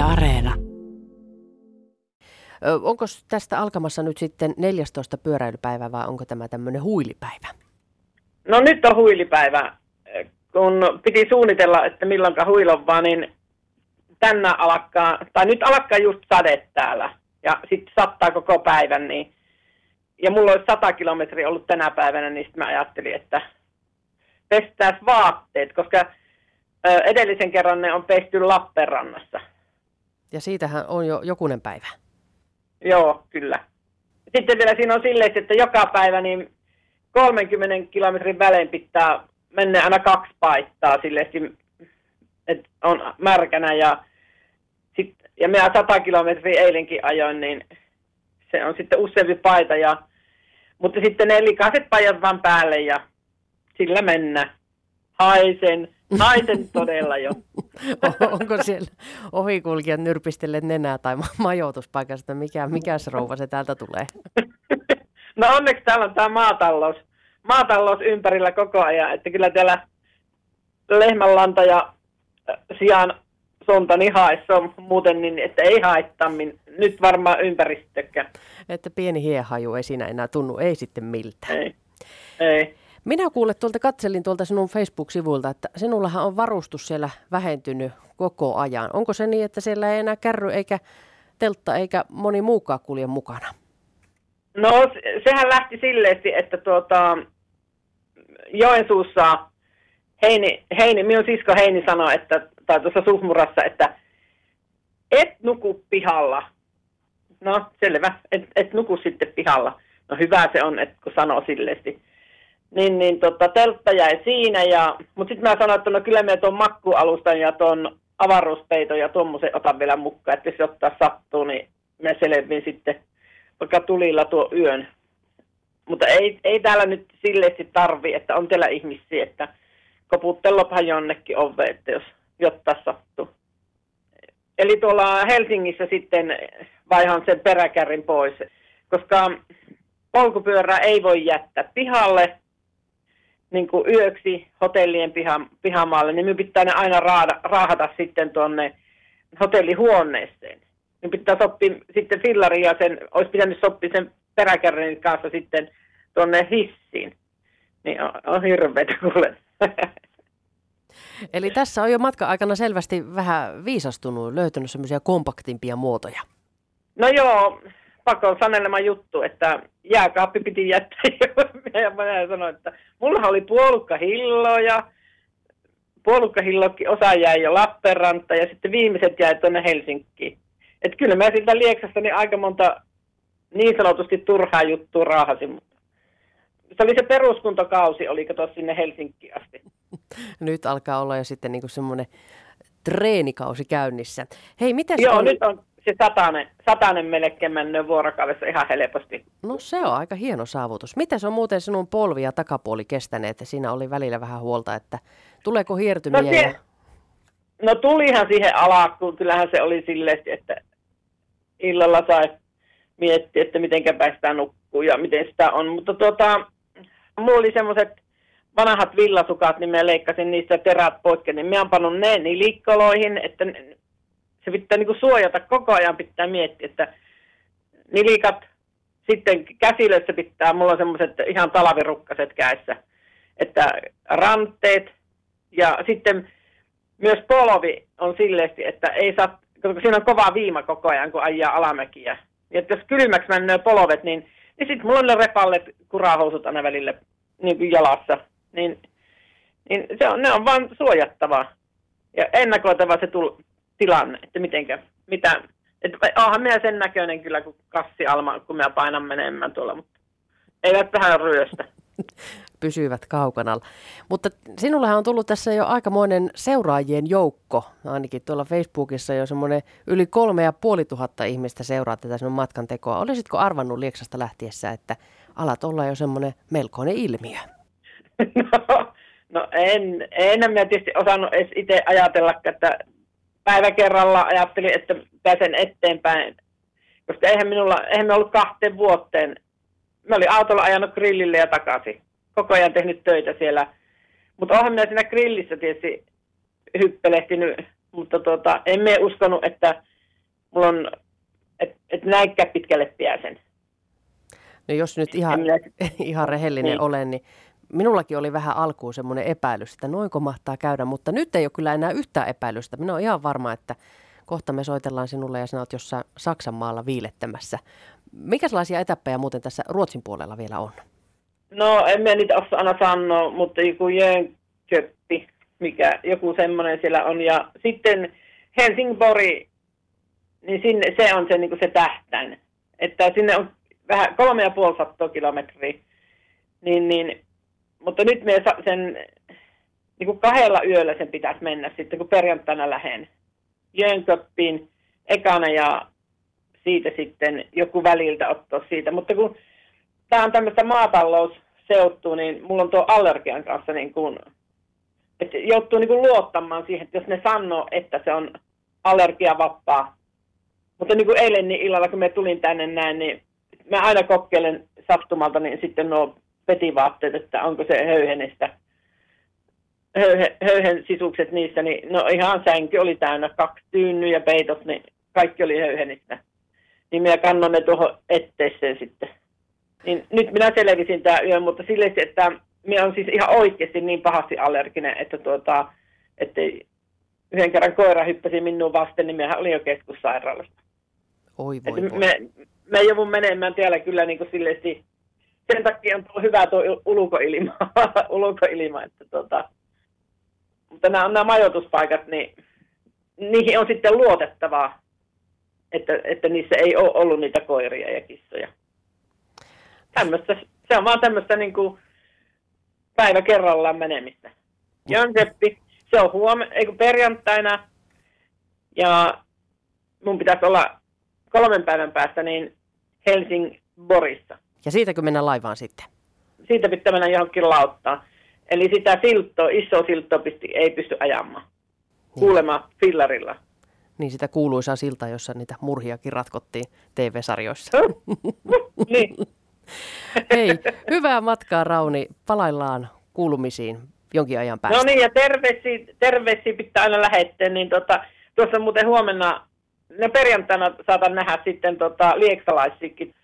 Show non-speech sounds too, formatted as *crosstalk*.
Yle Areena. Onko tästä alkamassa nyt sitten 14 pyöräilypäivä vai onko tämä tämmöinen huilipäivä? No nyt on huilipäivä. Kun piti suunnitella, että milloinka huilovaa, niin tänä alkaa, tai nyt alkaa just sade täällä. Ja sitten sattaa koko päivän, niin ja mulla olisi 100 kilometriä ollut tänä päivänä, niin sitten mä ajattelin, että pestään vaatteet, koska edellisen kerran ne on pesty Lappeenrannassa. Ja siitähän on jo jokunen päivä. Joo, kyllä. Sitten vielä siinä on silleen, että joka päivä niin 30 kilometrin välein pitää mennä aina kaksi paittaa silleen, että on märkänä ja, sit, ja minä 100 kilometriä eilenkin ajoin, niin se on sitten useampi paita ja mutta sitten ne likaiset pajat vaan päälle ja sillä mennä. Haisen, haisen todella jo. *laughs* Onko siellä ohikulkijat nyrpistelleet nenää tai majoituspaikasta, mikä, mikäs rouva se täältä tulee? *laughs* No onneksi täällä on tämä maatalous, maatalous ympärillä koko ajan, että kyllä täällä lehmänlanta ja äh, sijaan sonta niin haissa muuten, niin että ei haittaa nyt varmaan ympäristökään. Että pieni hiehaju ei siinä enää tunnu, ei sitten miltään. Ei, ei. Minä kuulet tuolta, katselin tuolta sinun Facebook-sivulta, että sinullahan on varustus siellä vähentynyt koko ajan. Onko se niin, että siellä ei enää kärry eikä teltta eikä moni muukaan kulje mukana? No sehän lähti silleen, että tuota, Joensuussa Heini, Heini, minun sisko Heini sanoi, että, tai tuossa Suhmurassa, että et nuku pihalla. No selvä, et, et nuku sitten pihalla. No hyvä se on, että kun sanoo silleesti. Niin, niin tota, teltta jäi siinä, ja, mutta sitten mä sanoin, että no kyllä me tuon makkualustan ja tuon avaruuspeiton ja tuommoisen otan vielä mukaan, että jos ottaa sattuu, niin me selvin sitten vaikka tulilla tuo yön. Mutta ei, ei täällä nyt silleesti tarvi, että on teillä ihmisiä, että koputtellapahan jonnekin ove, että jos jotta sattuu. Eli tuolla Helsingissä sitten vaihan sen peräkärrin pois, koska polkupyörää ei voi jättää pihalle niin kuin yöksi hotellien piha, pihamaalle, niin minun pitää ne aina raada, raahata sitten tuonne hotellihuoneeseen. Minun pitää sopia sitten fillari ja sen, olisi pitänyt sopia sen peräkärrin kanssa sitten tuonne hissiin. Niin on, on hirveätä kuule. Eli tässä on jo matka-aikana selvästi vähän viisastunut, löytänyt semmoisia kompaktimpia muotoja. No joo, pakon sanelema juttu, että jääkaappi piti jättää. *laughs* Ja mä sanoin, että mulla oli puolukkahilloja, puolukkahillokki osa jäi jo Lappeenranta ja sitten viimeiset jäi tuonne Helsinkiin. Että kyllä mä siltä Lieksasta niin aika monta niin sanotusti turhaa juttua raahasin. Se oli se peruskuntokausi, oliko tuossa sinne Helsinkiin asti. *laughs* Nyt alkaa olla jo sitten niin semmoinen treenikausi käynnissä. Hei, miten Joo, on... nyt on se satanen, satanen melkein mennyt vuorokaudessa ihan helposti. No se on aika hieno saavutus. Miten se on muuten sinun polvi ja takapuoli kestäneet? Siinä oli välillä vähän huolta, että tuleeko hiertymiä? No, se, no tulihan siihen alkuun. Kyllähän se oli silleen, että illalla sai miettiä, että miten päästään nukkuu ja miten sitä on. Mutta tuota, mulla oli semmoiset vanhat villasukat, niin mä leikkasin niistä terät poikki, niin mä oon pannut ne nilikkoloihin, että se pitää niin kuin suojata koko ajan, pitää miettiä, että nilikat, sitten käsilöissä pitää, mulla on semmoiset ihan talavirukkaset käissä, että ranteet ja sitten myös polvi on silleesti, että ei saa, koska siinä on kova viima koko ajan, kun ajaa alamäkiä. Ja jos kylmäksi menee polvet, niin, niin sitten mulla on ne repallet, kurahousut aina välillä niin kuin jalassa. Niin, niin se on, ne on vaan suojattava ja ennakoitava se tul, tilanne, että mitenkä, mitä, että onhan minä sen näköinen kyllä kuin kassi Alma, kun minä painan menemään tuolla, mutta eivät vähän ryöstä. *laughs* Pysyvät kaukana. Mutta sinullahan on tullut tässä jo aikamoinen seuraajien joukko, ainakin tuolla Facebookissa jo semmoinen yli kolme ja puoli tuhatta ihmistä seuraa tätä sinun matkan tekoa. Olisitko arvannut Lieksasta lähtiessä, että alat olla jo semmoinen melkoinen ilmiö? *laughs* No, no en, en mä tietysti osannut edes itse ajatella, että päivä kerralla ajattelin, että pääsen eteenpäin. Koska eihän minulla, eihän me ollut kahteen vuoteen. Mä olin autolla ajanut grillille ja takaisin. Koko ajan tehnyt töitä siellä. Mutta onhan minä siinä grillissä tietysti hyppelehtinyt, mutta tuota, emme uskonut, että mulla on, että et näinkään pitkälle pääsen. No jos nyt ihan, minä... *laughs* ihan rehellinen niin. olen, niin minullakin oli vähän alkuun semmoinen epäilys, että noinko mahtaa käydä, mutta nyt ei ole kyllä enää yhtään epäilystä. Minä olen ihan varma, että kohta me soitellaan sinulle ja sinä olet jossain Saksan maalla viilettämässä. Mikä sellaisia etäppejä muuten tässä Ruotsin puolella vielä on? No, en mä niitä osaa aina sanoa, mutta joku Jönköppi, mikä joku semmoinen siellä on. Ja sitten Helsingborg, niin sinne, se on se, niin se tähtäin. Että sinne on vähän kolme ja puoli kilometriä. Niin, niin, mutta nyt me sen niin kuin kahdella yöllä sen pitäisi mennä sitten, kun perjantaina lähden Jönköppiin ekana ja siitä sitten joku väliltä ottaa siitä. Mutta kun tämä on tämmöistä maatalousseuttua, niin mulla on tuo allergian kanssa niin kuin, että joutuu niin kuin luottamaan siihen, että jos ne sanoo, että se on allergiavapaa. Mutta niin kuin eilen niin illalla, kun me tulin tänne näin, niin mä aina kokkelen sattumalta, niin sitten nuo petivaatteet, että onko se höyhenestä höyhe, höyhen sisukset niissä, niin no ihan sänky oli täynnä, kaksi tyynny ja peitos, niin kaikki oli höyhenistä. Niin minä kannon ne tuohon etteeseen sitten. Niin nyt minä selvisin tämä yö, mutta sille, että minä on siis ihan oikeasti niin pahasti allerginen, että tuota, että yhden kerran koira hyppäsi minun vasten, niin minä olin jo keskussairaalasta. Oi voi, voi. Me, me joudun menemään täällä kyllä niin kuin silleesti, sen takia on tullut hyvä tuo ulkoilma, *laughs* ulkoilma että tuota, mutta nämä, nämä majoituspaikat, niin niihin on sitten luotettavaa, että, että niissä ei ole ollut niitä koiria ja kissoja. Tämmöstä, se on vaan tämmöistä niin kuin päivä kerrallaan menemistä. Jönköppi, se on huomenna, ei kun perjantaina, ja mun pitäisi olla kolmen päivän päästä niin Helsingborissa. Ja siitäkö mennään laivaan sitten? Siitä pitää mennä johonkin lauttaan. Eli sitä silttoa, iso silttoa ei pysty ajamaan. Niin. Kuulemma fillarilla. Niin sitä kuuluisaa siltaa, jossa niitä murhiakin ratkottiin TV-sarjoissa. *laughs* niin. *laughs* Hei, hyvää matkaa Rauni. Palaillaan kuulumisiin jonkin ajan päästä. No niin, ja terveisiä, terveisiä pitää aina lähettää. Niin tota, tuossa muuten huomenna, no perjantaina saatan nähdä sitten tota, lieksalaisikin